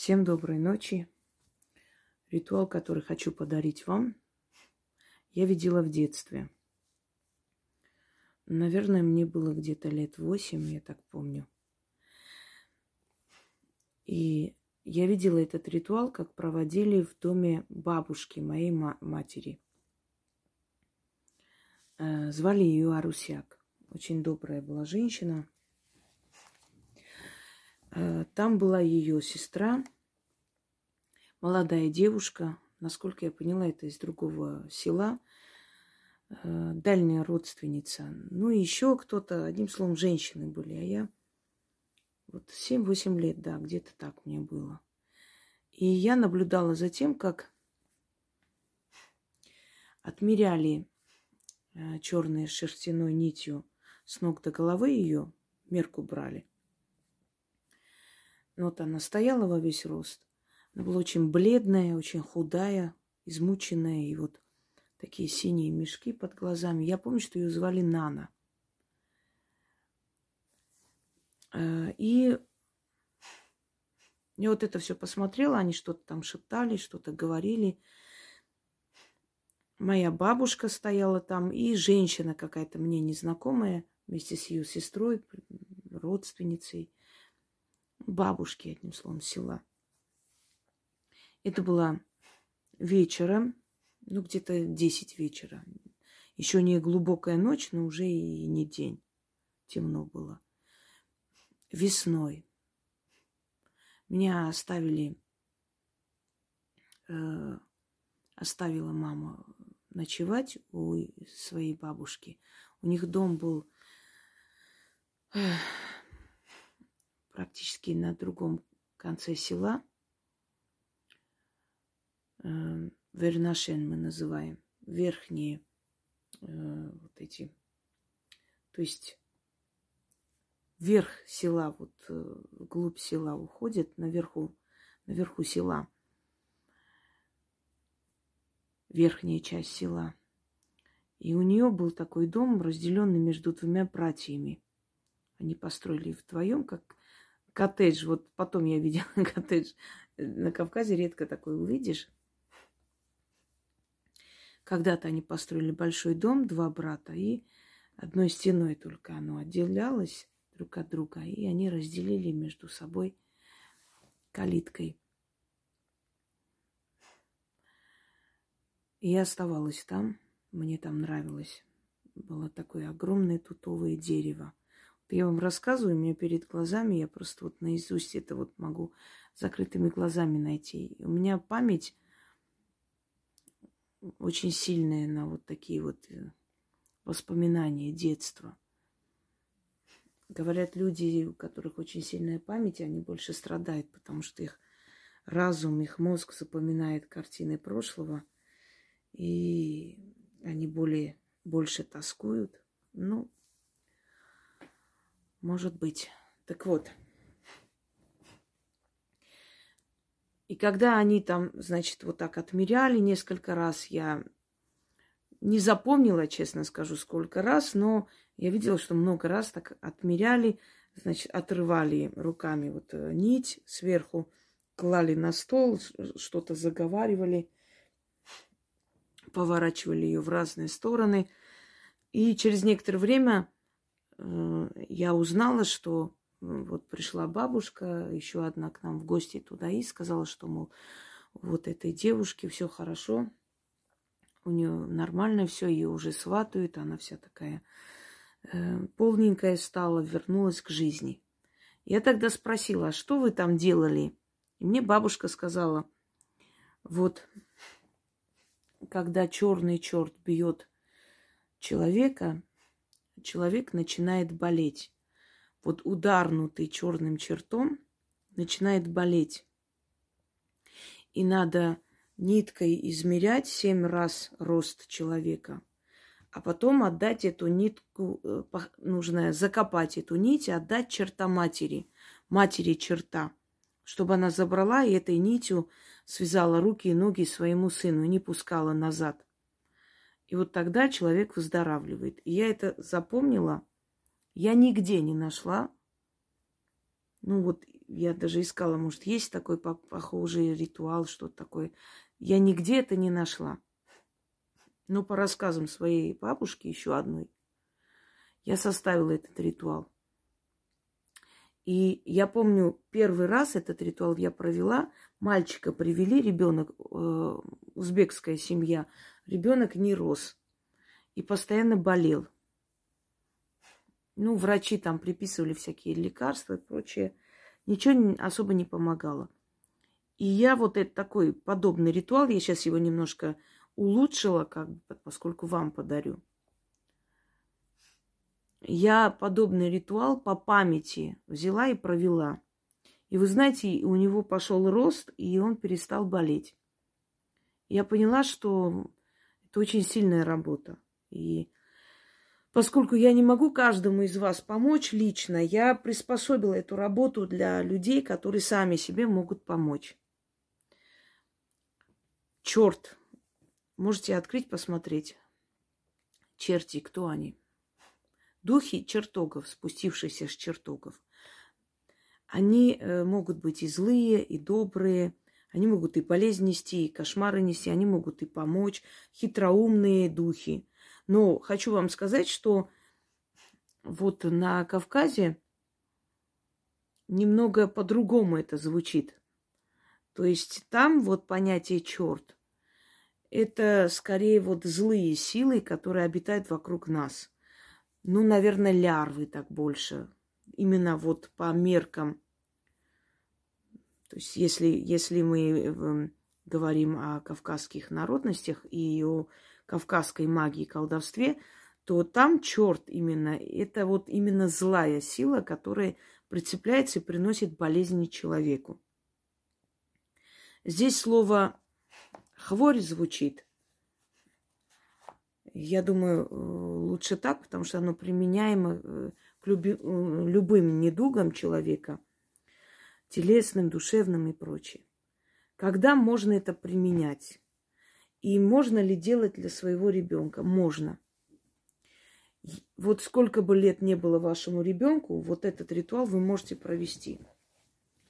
Всем доброй ночи. Ритуал, который хочу подарить вам, я видела в детстве. Наверное, мне было где-то лет восемь, я так помню. И я видела этот ритуал, как проводили в доме бабушки моей матери. Э, звали ее Арусяк. Очень добрая была женщина. Э, там была ее сестра, молодая девушка, насколько я поняла, это из другого села, э, дальняя родственница. Ну и еще кто-то, одним словом, женщины были, а я вот 7-8 лет, да, где-то так мне было. И я наблюдала за тем, как отмеряли э, черной шерстяной нитью с ног до головы ее, мерку брали. Но вот она стояла во весь рост. Она была очень бледная, очень худая, измученная, и вот такие синие мешки под глазами. Я помню, что ее звали Нана. Э, и я вот это все посмотрела, они что-то там шептали, что-то говорили. Моя бабушка стояла там, и женщина какая-то мне незнакомая, вместе с ее сестрой, родственницей бабушки, одним словом, села. Это было вечером, ну, где-то 10 вечера. Еще не глубокая ночь, но уже и не день. Темно было. Весной. Меня оставили, э, оставила мама ночевать у своей бабушки. У них дом был практически на другом конце села. Э, Вернашен мы называем. Верхние э, вот эти. То есть верх села, вот э, глубь села уходит, наверху, наверху села. Верхняя часть села. И у нее был такой дом, разделенный между двумя братьями. Они построили вдвоем, как коттедж. Вот потом я видела коттедж. На Кавказе редко такой увидишь. Когда-то они построили большой дом, два брата, и одной стеной только оно отделялось друг от друга, и они разделили между собой калиткой. И я оставалась там, мне там нравилось. Было такое огромное тутовое дерево. Я вам рассказываю, у меня перед глазами, я просто вот наизусть это вот могу закрытыми глазами найти. У меня память очень сильная на вот такие вот э, воспоминания детства. Говорят, люди, у которых очень сильная память, они больше страдают, потому что их разум, их мозг запоминает картины прошлого, и они более, больше тоскуют. Ну, может быть. Так вот. И когда они там, значит, вот так отмеряли несколько раз, я не запомнила, честно скажу, сколько раз, но я видела, что много раз так отмеряли, значит, отрывали руками вот э, нить сверху, клали на стол, что-то заговаривали, поворачивали ее в разные стороны. И через некоторое время Э, я узнала, что вот пришла бабушка, еще одна к нам в гости туда и сказала, что, мол, вот этой девушке все хорошо, у нее нормально все, ее уже сватают, она вся такая э, полненькая стала, вернулась к жизни. Я тогда спросила, а что вы там делали? И мне бабушка сказала, вот когда черный черт бьет человека, человек начинает болеть. Вот ударнутый черным чертом начинает болеть. И надо ниткой измерять семь раз рост человека, а потом отдать эту нитку, э, нужно закопать эту нить и отдать черта матери, матери черта, чтобы она забрала и этой нитью связала руки и ноги своему сыну и не пускала назад. И вот тогда человек выздоравливает. И я это запомнила. Я нигде не нашла. Ну вот я даже искала, может, есть такой похожий ритуал, что-то такое. Я нигде это не нашла. Но по рассказам своей бабушки, еще одной, я составила этот ритуал. И я помню, первый раз этот ритуал я провела. Мальчика привели, ребенок, э, узбекская семья. Ребенок не рос и постоянно болел. Ну, врачи там приписывали всякие лекарства и прочее. Ничего особо не помогало. И я вот этот такой подобный ритуал, я сейчас его немножко улучшила, как бы, поскольку вам подарю. Я подобный ритуал по памяти взяла и провела. И вы знаете, у него пошел рост, и он перестал болеть. Я поняла, что это очень сильная работа. И поскольку я не могу каждому из вас помочь лично, я приспособила эту работу для людей, которые сами себе могут помочь. Черт. Можете открыть, посмотреть. Черти, кто они? Духи чертогов, спустившиеся с чертогов. Они э, могут быть и злые, и добрые. Они могут и болезнь нести, и кошмары нести. Они могут и помочь. Хитроумные духи. Но хочу вам сказать, что вот на Кавказе немного по-другому это звучит. То есть там вот понятие черт это скорее вот злые силы, которые обитают вокруг нас. Ну, наверное, лярвы так больше. Именно вот по меркам. То есть если, если мы эм, говорим о кавказских народностях и о кавказской магии и колдовстве, то там черт именно, это вот именно злая сила, которая прицепляется и приносит болезни человеку. Здесь слово хворь звучит. Я думаю, э, лучше так, потому что оно применяемо э, к люби, э, любым недугам человека, телесным, душевным и прочее. Когда можно это применять? И можно ли делать для своего ребенка? Можно. Вот сколько бы лет не было вашему ребенку, вот этот ритуал вы можете провести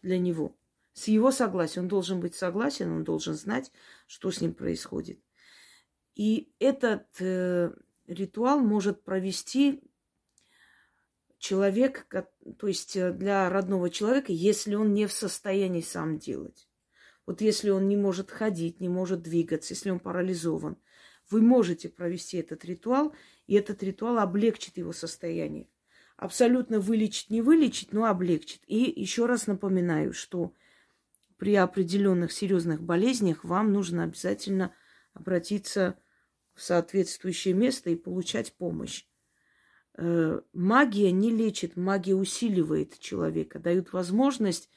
для него. С его согласия. Он должен быть согласен, он должен знать, что с ним происходит. И этот э, ритуал может провести человек, то есть э, для родного человека, если он не в состоянии сам делать. Вот если он не может ходить, не может двигаться, если он парализован, вы можете провести этот ритуал, и этот ритуал облегчит его состояние. Абсолютно вылечить не вылечить, но облегчит. И еще раз напоминаю, что при определенных серьезных болезнях вам нужно обязательно обратиться в соответствующее место и получать помощь. Э, магия не лечит, магия усиливает человека, дает возможность,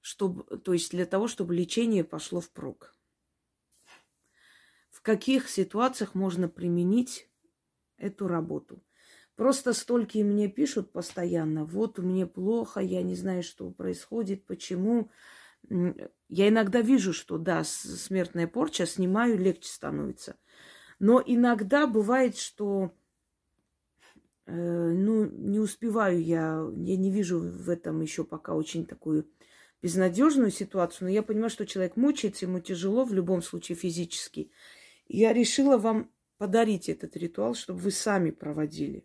чтобы, то есть для того, чтобы лечение пошло впрок. В каких ситуациях можно применить эту работу? Просто столько мне пишут постоянно, вот мне плохо, я не знаю, что происходит, почему. Я иногда вижу, что да, смертная порча, снимаю, легче становится. Но иногда бывает, что э, ну, не успеваю я, я не вижу в этом еще пока очень такую безнадежную ситуацию, но я понимаю, что человек мучается, ему тяжело, в любом случае физически. Я решила вам подарить этот ритуал, чтобы вы сами проводили.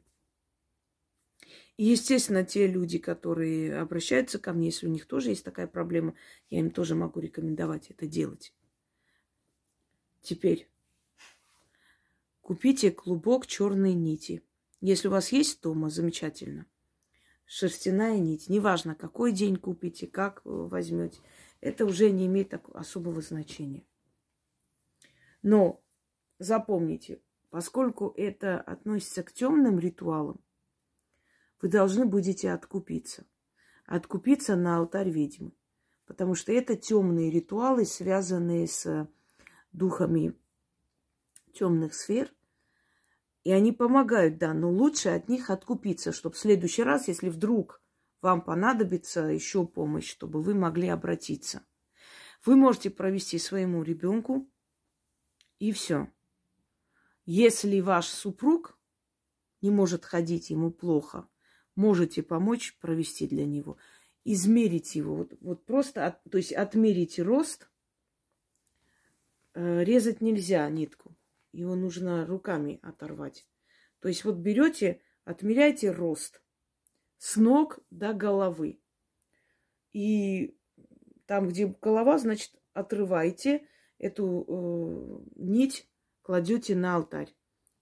Естественно, те люди, которые обращаются ко мне, если у них тоже есть такая проблема, я им тоже могу рекомендовать это делать. Теперь купите клубок черной нити. Если у вас есть дома, замечательно. Шерстяная нить. Неважно, какой день купите, как возьмете. Это уже не имеет особого значения. Но запомните, поскольку это относится к темным ритуалам, вы должны будете откупиться. Откупиться на алтарь ведьмы. Потому что это темные ритуалы, связанные с духами темных сфер. И они помогают, да, но лучше от них откупиться, чтобы в следующий раз, если вдруг вам понадобится еще помощь, чтобы вы могли обратиться. Вы можете провести своему ребенку, и все. Если ваш супруг не может ходить, ему плохо, можете помочь провести для него. Измерить его. Вот, вот просто, от, то есть отмерите рост. Э, резать нельзя нитку. Его нужно руками оторвать. То есть вот берете, отмеряйте рост с ног до головы. И там, где голова, значит, отрывайте эту э, нить, кладете на алтарь.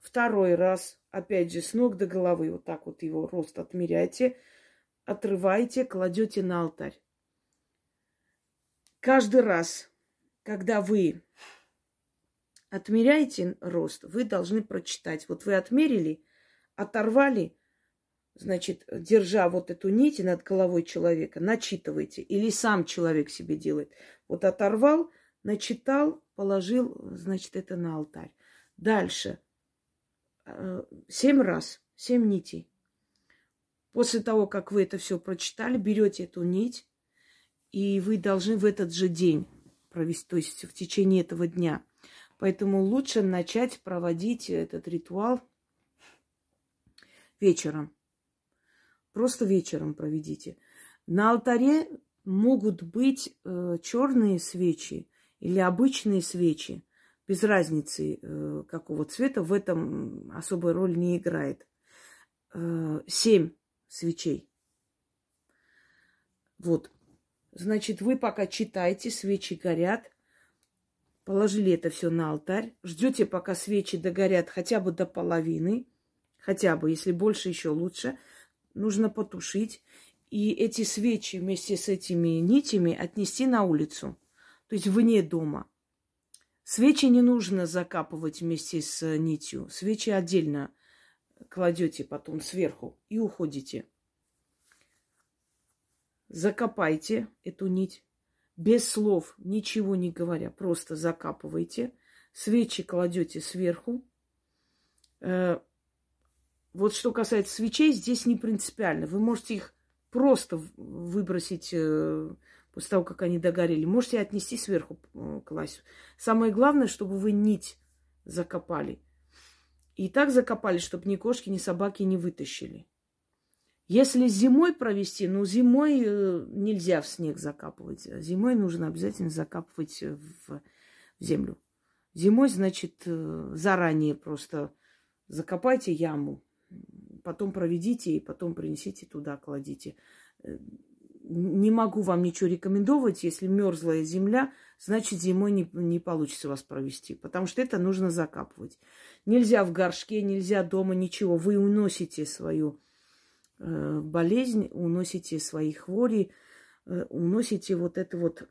Второй раз, опять же, с ног до головы, вот так вот его рост отмеряйте, отрываете, кладете на алтарь. Каждый раз, когда вы отмеряете рост, вы должны прочитать. Вот вы отмерили, оторвали, значит, держа вот эту нить над головой человека, начитывайте. Или сам человек себе делает. Вот оторвал, начитал, положил, значит, это на алтарь. Дальше. Э, семь раз, семь нитей. После того, как вы это все прочитали, берете эту нить, и вы должны в этот же день провести, то есть в течение этого дня. Поэтому лучше начать проводить этот ритуал вечером. Просто вечером проведите. На алтаре могут быть э, черные свечи или обычные свечи без разницы э, какого цвета, в этом особой роль не играет. Э, семь свечей. Вот. Значит, вы пока читаете, свечи горят, положили это все на алтарь, ждете, пока свечи догорят хотя бы до половины, хотя бы, если больше, еще лучше, нужно потушить. И эти свечи вместе с этими нитями отнести на улицу, то есть вне дома – Свечи не нужно закапывать вместе с э, нитью. Свечи отдельно кладете потом сверху и уходите. Закопайте эту нить без слов, ничего не говоря, просто закапывайте. Свечи кладете сверху. Э, вот что касается свечей, здесь не принципиально. Вы можете их просто выбросить э, после того, как они догорели. Можете отнести сверху э, класть. Самое главное, чтобы вы нить закопали. И так закопали, чтобы ни кошки, ни собаки не вытащили. Если зимой провести, ну зимой э, нельзя в снег закапывать. Зимой нужно обязательно закапывать в, в землю. Зимой, значит, э, заранее просто закопайте яму, потом проведите и потом принесите туда, кладите не могу вам ничего рекомендовать. Если мерзлая земля, значит зимой не, не получится вас провести, потому что это нужно закапывать. Нельзя в горшке, нельзя дома, ничего. Вы уносите свою э, болезнь, уносите свои хвори, э, уносите вот это вот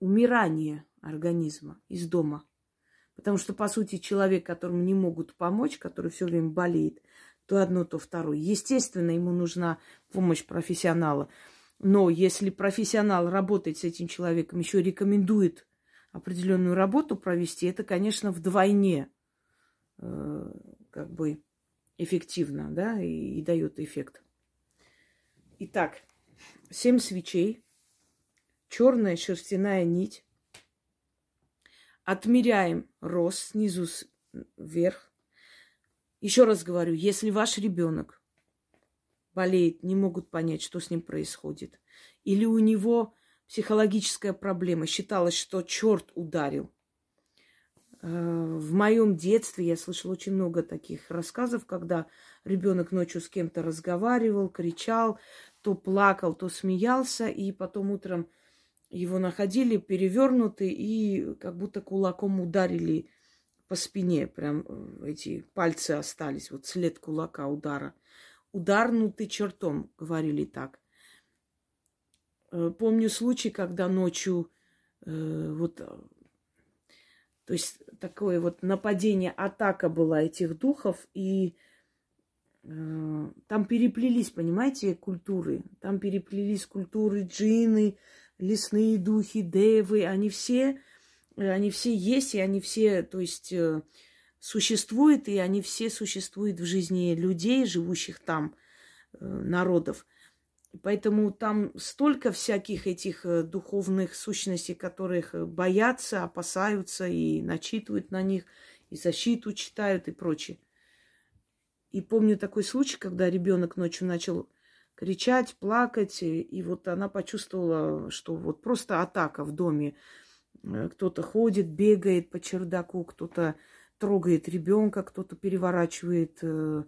умирание организма из дома. Потому что, по сути, человек, которому не могут помочь, который все время болеет, то одно, то второе. Естественно, ему нужна помощь профессионала. Но если профессионал работает с этим человеком, еще рекомендует определенную работу провести, это, конечно, вдвойне э, как бы эффективно, да, и, и дает эффект. Итак, семь свечей, черная шерстяная нить. Отмеряем рост снизу вверх. Еще раз говорю, если ваш ребенок болеет, не могут понять, что с ним происходит, или у него психологическая проблема, считалось, что черт ударил. Э, в моем детстве я слышала очень много таких рассказов, когда ребенок ночью с кем-то разговаривал, кричал, то плакал, то смеялся, и потом утром его находили перевернутый и как будто кулаком ударили по спине, прям э, эти пальцы остались, вот след кулака удара. Ударнутый чертом, говорили так. Э, помню случай, когда ночью э, вот, то есть такое вот нападение, атака была этих духов, и э, там переплелись, понимаете, культуры. Там переплелись культуры джины, лесные духи, девы, они все Э, они все есть, и они все, то есть, э, существуют, и они все существуют в жизни людей, живущих там, э, народов. Поэтому там столько всяких этих духовных сущностей, которых боятся, опасаются и начитывают на них, и защиту читают и прочее. И помню такой случай, когда ребенок ночью начал кричать, плакать, и вот она почувствовала, что вот просто атака в доме. Э, кто-то ходит, бегает по чердаку, кто-то трогает ребенка, кто-то переворачивает э,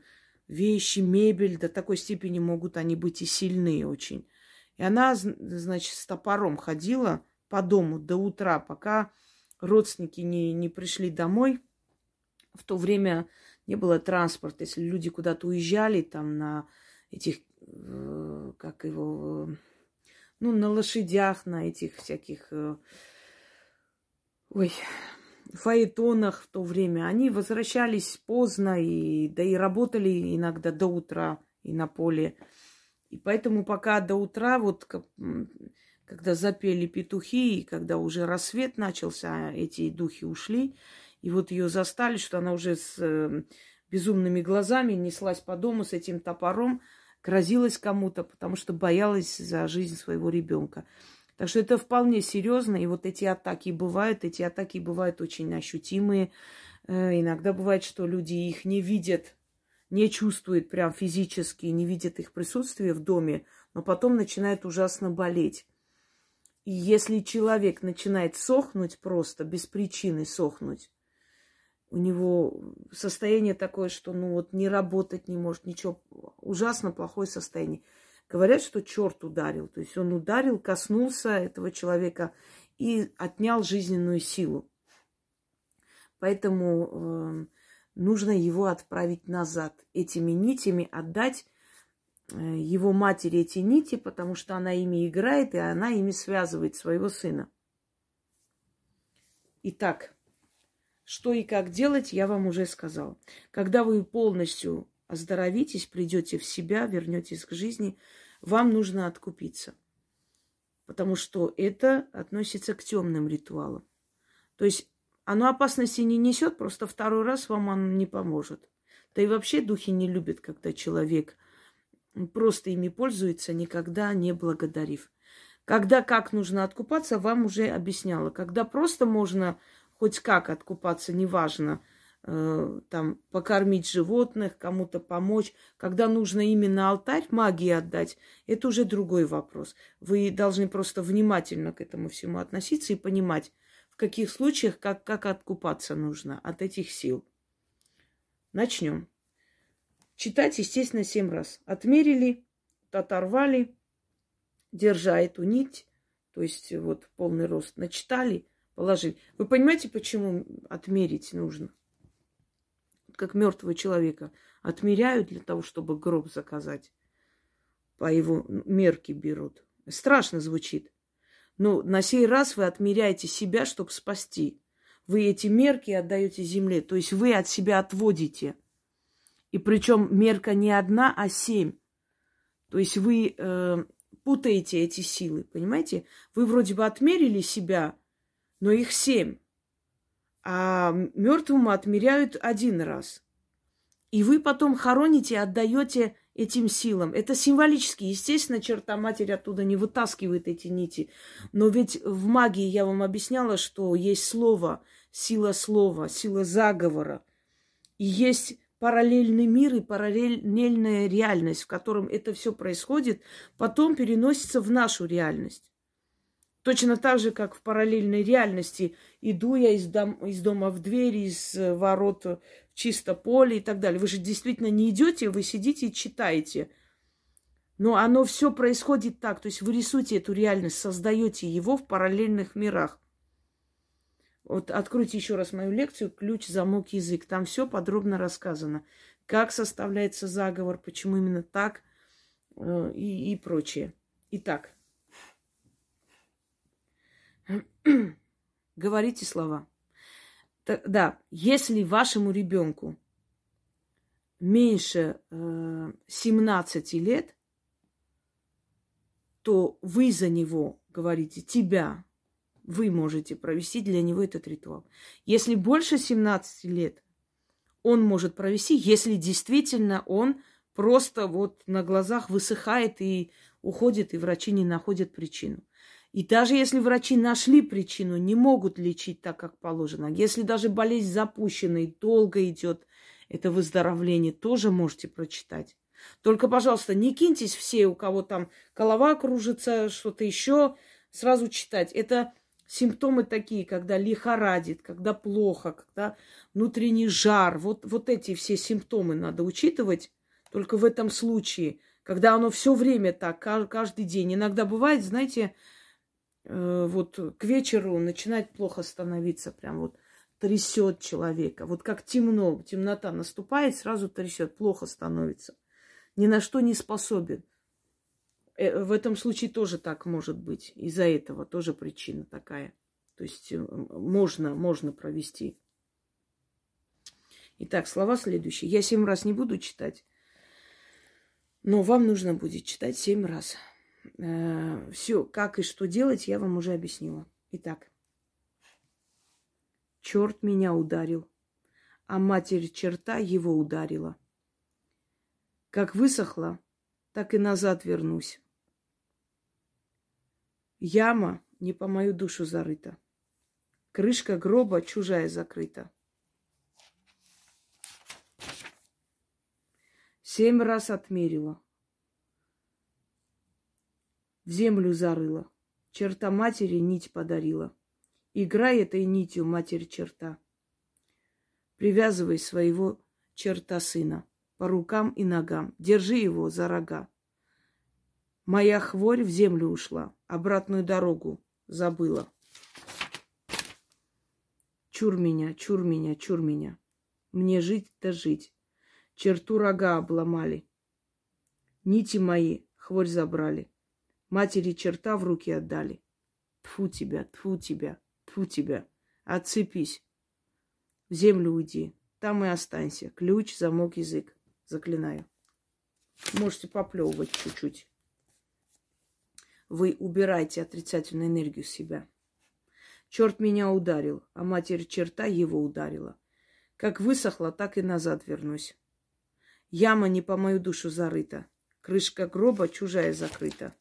вещи, мебель. До такой степени могут они быть и сильные очень. И она, значит, с топором ходила по дому до утра, пока родственники не, не пришли домой. В то время не было транспорта. Если люди куда-то уезжали, там на этих Э, как его, ну, на лошадях, на этих всяких, ой, фаэтонах в то время. Они возвращались поздно, и, да и работали иногда до утра и на поле. И поэтому пока до утра, вот когда запели петухи, и когда уже рассвет начался, эти духи ушли, и вот ее застали, что она уже с э, безумными глазами неслась по дому с этим топором, грозилась кому-то, потому что боялась за жизнь своего ребенка. Так что это вполне серьезно. И вот эти атаки бывают, эти атаки бывают очень ощутимые. Э, иногда бывает, что люди их не видят, не чувствуют прям физически, не видят их присутствие в доме, но потом начинают ужасно болеть. И если человек начинает сохнуть просто, без причины сохнуть, у него состояние такое, что ну вот не работать не может, ничего, ужасно плохое состояние. Говорят, что черт ударил, то есть он ударил, коснулся этого человека и отнял жизненную силу. Поэтому э, нужно его отправить назад, этими нитями отдать э, его матери эти нити, потому что она ими играет, и она ими связывает своего сына. Итак, что и как делать, я вам уже сказал. Когда вы полностью оздоровитесь, придете в себя, вернетесь к жизни, вам нужно откупиться. Потому что это относится к темным ритуалам. То есть оно опасности не несет, просто второй раз вам оно не поможет. Да и вообще духи не любят, когда человек просто ими пользуется, никогда не благодарив. Когда как нужно откупаться, вам уже объясняла. Когда просто можно хоть как откупаться, неважно, там, покормить животных, кому-то помочь. Когда нужно именно алтарь магии отдать, это уже другой вопрос. Вы должны просто внимательно к этому всему относиться и понимать, в каких случаях как, как откупаться нужно от этих сил. Начнем. Читать, естественно, семь раз. Отмерили, оторвали, держа эту нить, то есть вот полный рост, начитали, положить. Вы понимаете, почему отмерить нужно? Как мертвого человека отмеряют для того, чтобы гроб заказать. По его мерке берут. Страшно звучит. Но на сей раз вы отмеряете себя, чтобы спасти. Вы эти мерки отдаете земле. То есть вы от себя отводите. И причем мерка не одна, а семь. То есть вы э, путаете эти силы, понимаете? Вы вроде бы отмерили себя, но их семь. А мертвому отмеряют один раз. И вы потом хороните, отдаете этим силам. Это символически. Естественно, черта матери оттуда не вытаскивает эти нити. Но ведь в магии я вам объясняла, что есть слово, сила слова, сила заговора. И есть параллельный мир и параллельная реальность, в котором это все происходит, потом переносится в нашу реальность. Точно так же, как в параллельной реальности. Иду я из, дом, из дома в дверь, из э, ворот в чисто поле и так далее. Вы же действительно не идете, вы сидите и читаете. Но оно все происходит так. То есть вы рисуете эту реальность, создаете его в параллельных мирах. Вот откройте еще раз мою лекцию «Ключ, замок, язык». Там все подробно рассказано. Как составляется заговор, почему именно так э, и, и прочее. Итак, Говорите слова. Да, если вашему ребенку меньше э, 17 лет, то вы за него говорите, тебя, вы можете провести для него этот ритуал. Если больше 17 лет, он может провести, если действительно он просто вот на глазах высыхает и уходит, и врачи не находят причину. И даже если врачи нашли причину, не могут лечить так, как положено. Если даже болезнь запущена и долго идет, это выздоровление, тоже можете прочитать. Только, пожалуйста, не киньтесь все, у кого там голова кружится, что-то еще, сразу читать. Это симптомы такие, когда лихорадит, когда плохо, когда внутренний жар. Вот, вот эти все симптомы надо учитывать. Только в этом случае, когда оно все время так, каждый день. Иногда бывает, знаете, вот к вечеру начинает плохо становиться, прям вот трясет человека. Вот как темно, темнота наступает, сразу трясет, плохо становится ни на что не способен. Э, в этом случае тоже так может быть. Из-за этого тоже причина такая. То есть э, можно, можно провести. Итак, слова следующие. Я семь раз не буду читать, но вам нужно будет читать семь раз. Э, Все, как и что делать, я вам уже объяснила. Итак, черт меня ударил, а матерь черта его ударила. Как высохла, так и назад вернусь. Яма не по мою душу зарыта. Крышка гроба чужая закрыта. Семь раз отмерила. В землю зарыла. Черта матери нить подарила. Играй этой нитью, матерь черта. Привязывай своего черта сына по рукам и ногам. Держи его за рога. Моя хворь в землю ушла, обратную дорогу забыла. Чур меня, чур меня, чур меня. Мне жить да жить. Черту рога обломали. Нити мои хворь забрали. Матери черта в руки отдали. Тфу тебя, тфу тебя, тфу тебя. Отцепись. В землю уйди. Там и останься. Ключ, замок, язык. Заклинаю. Можете поплевывать чуть-чуть. Вы убираете отрицательную энергию с себя. Черт меня ударил, а матерь черта его ударила. Как высохла, так и назад вернусь. Яма не по мою душу зарыта, крышка гроба чужая закрыта.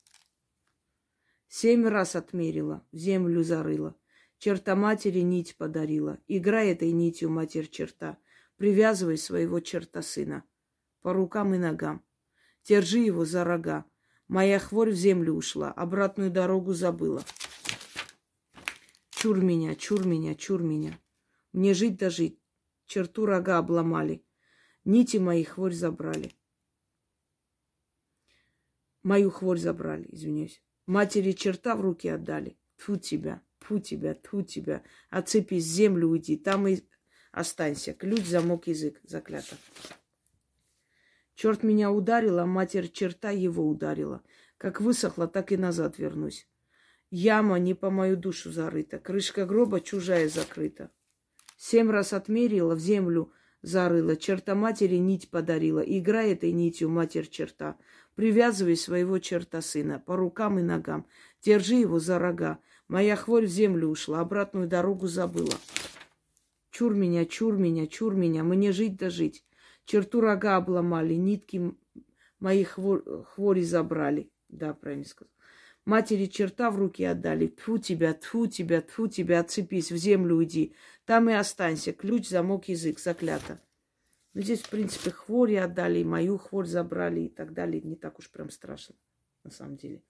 Семь раз отмерила, землю зарыла. Черта матери нить подарила. Играй этой нитью, матерь черта. Привязывай своего черта сына по рукам и ногам. Держи его за рога. Моя хворь в землю ушла, обратную дорогу забыла. Чур меня, чур меня, чур меня. Мне жить да жить. Черту рога обломали. Нити мои хворь забрали. Мою хворь забрали, извиняюсь. Матери черта в руки отдали. Тьфу тебя, тьфу тебя, тьфу тебя. Отцепись, землю уйди, там и останься. Ключ, замок, язык. Заклято. Черт меня ударил, а матерь черта его ударила. Как высохла, так и назад вернусь. Яма не по мою душу зарыта, крышка гроба чужая закрыта. Семь раз отмерила, в землю зарыла, черта матери нить подарила. Играй этой нитью, матерь черта. Привязывай своего черта сына по рукам и ногам. Держи его за рога. Моя хворь в землю ушла, обратную дорогу забыла. Чур меня, чур меня, чур меня, мне жить да жить. Черту рога обломали, нитки мои хвор, хвори забрали. Да, правильно сказал. Матери черта в руки отдали. Тьфу тебя, тьфу тебя, тьфу тебя, отцепись, в землю уйди. Там и останься. Ключ, замок, язык, заклято. Ну, здесь, в принципе, хвори отдали, мою хворь забрали и так далее. Не так уж прям страшно, на самом деле.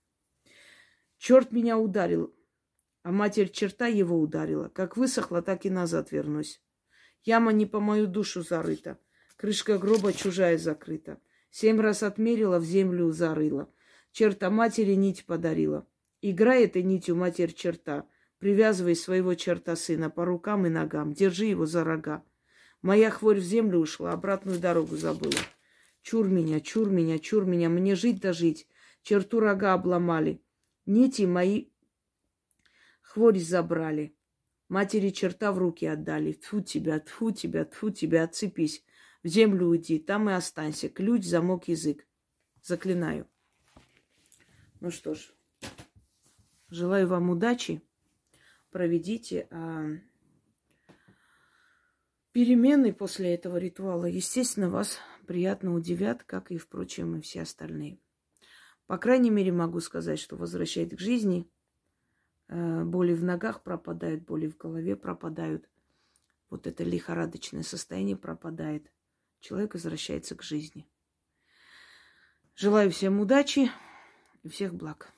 Черт меня ударил, а матерь черта его ударила. Как высохла, так и назад вернусь. Яма не по мою душу зарыта. Крышка гроба чужая закрыта. Семь раз отмерила, в землю зарыла. Черта матери нить подарила. Играй этой нитью, матерь черта. Привязывай своего черта сына по рукам и ногам. Держи его за рога. Моя хворь в землю ушла, обратную дорогу забыла. Чур меня, чур меня, чур меня, мне жить да жить. Черту рога обломали. Нити мои хворь забрали. Матери черта в руки отдали. Тьфу тебя, тьфу тебя, тьфу тебя, отцепись. В землю уйди, там и останься. Ключ, замок, язык. Заклинаю. Ну что ж, желаю вам удачи. Проведите. А перемены после этого ритуала, естественно, вас приятно удивят, как и, впрочем, и все остальные. По крайней мере, могу сказать, что возвращает к жизни. Э, боли в ногах пропадают, боли в голове пропадают. Вот это лихорадочное состояние пропадает человек возвращается к жизни. Желаю всем удачи и всех благ.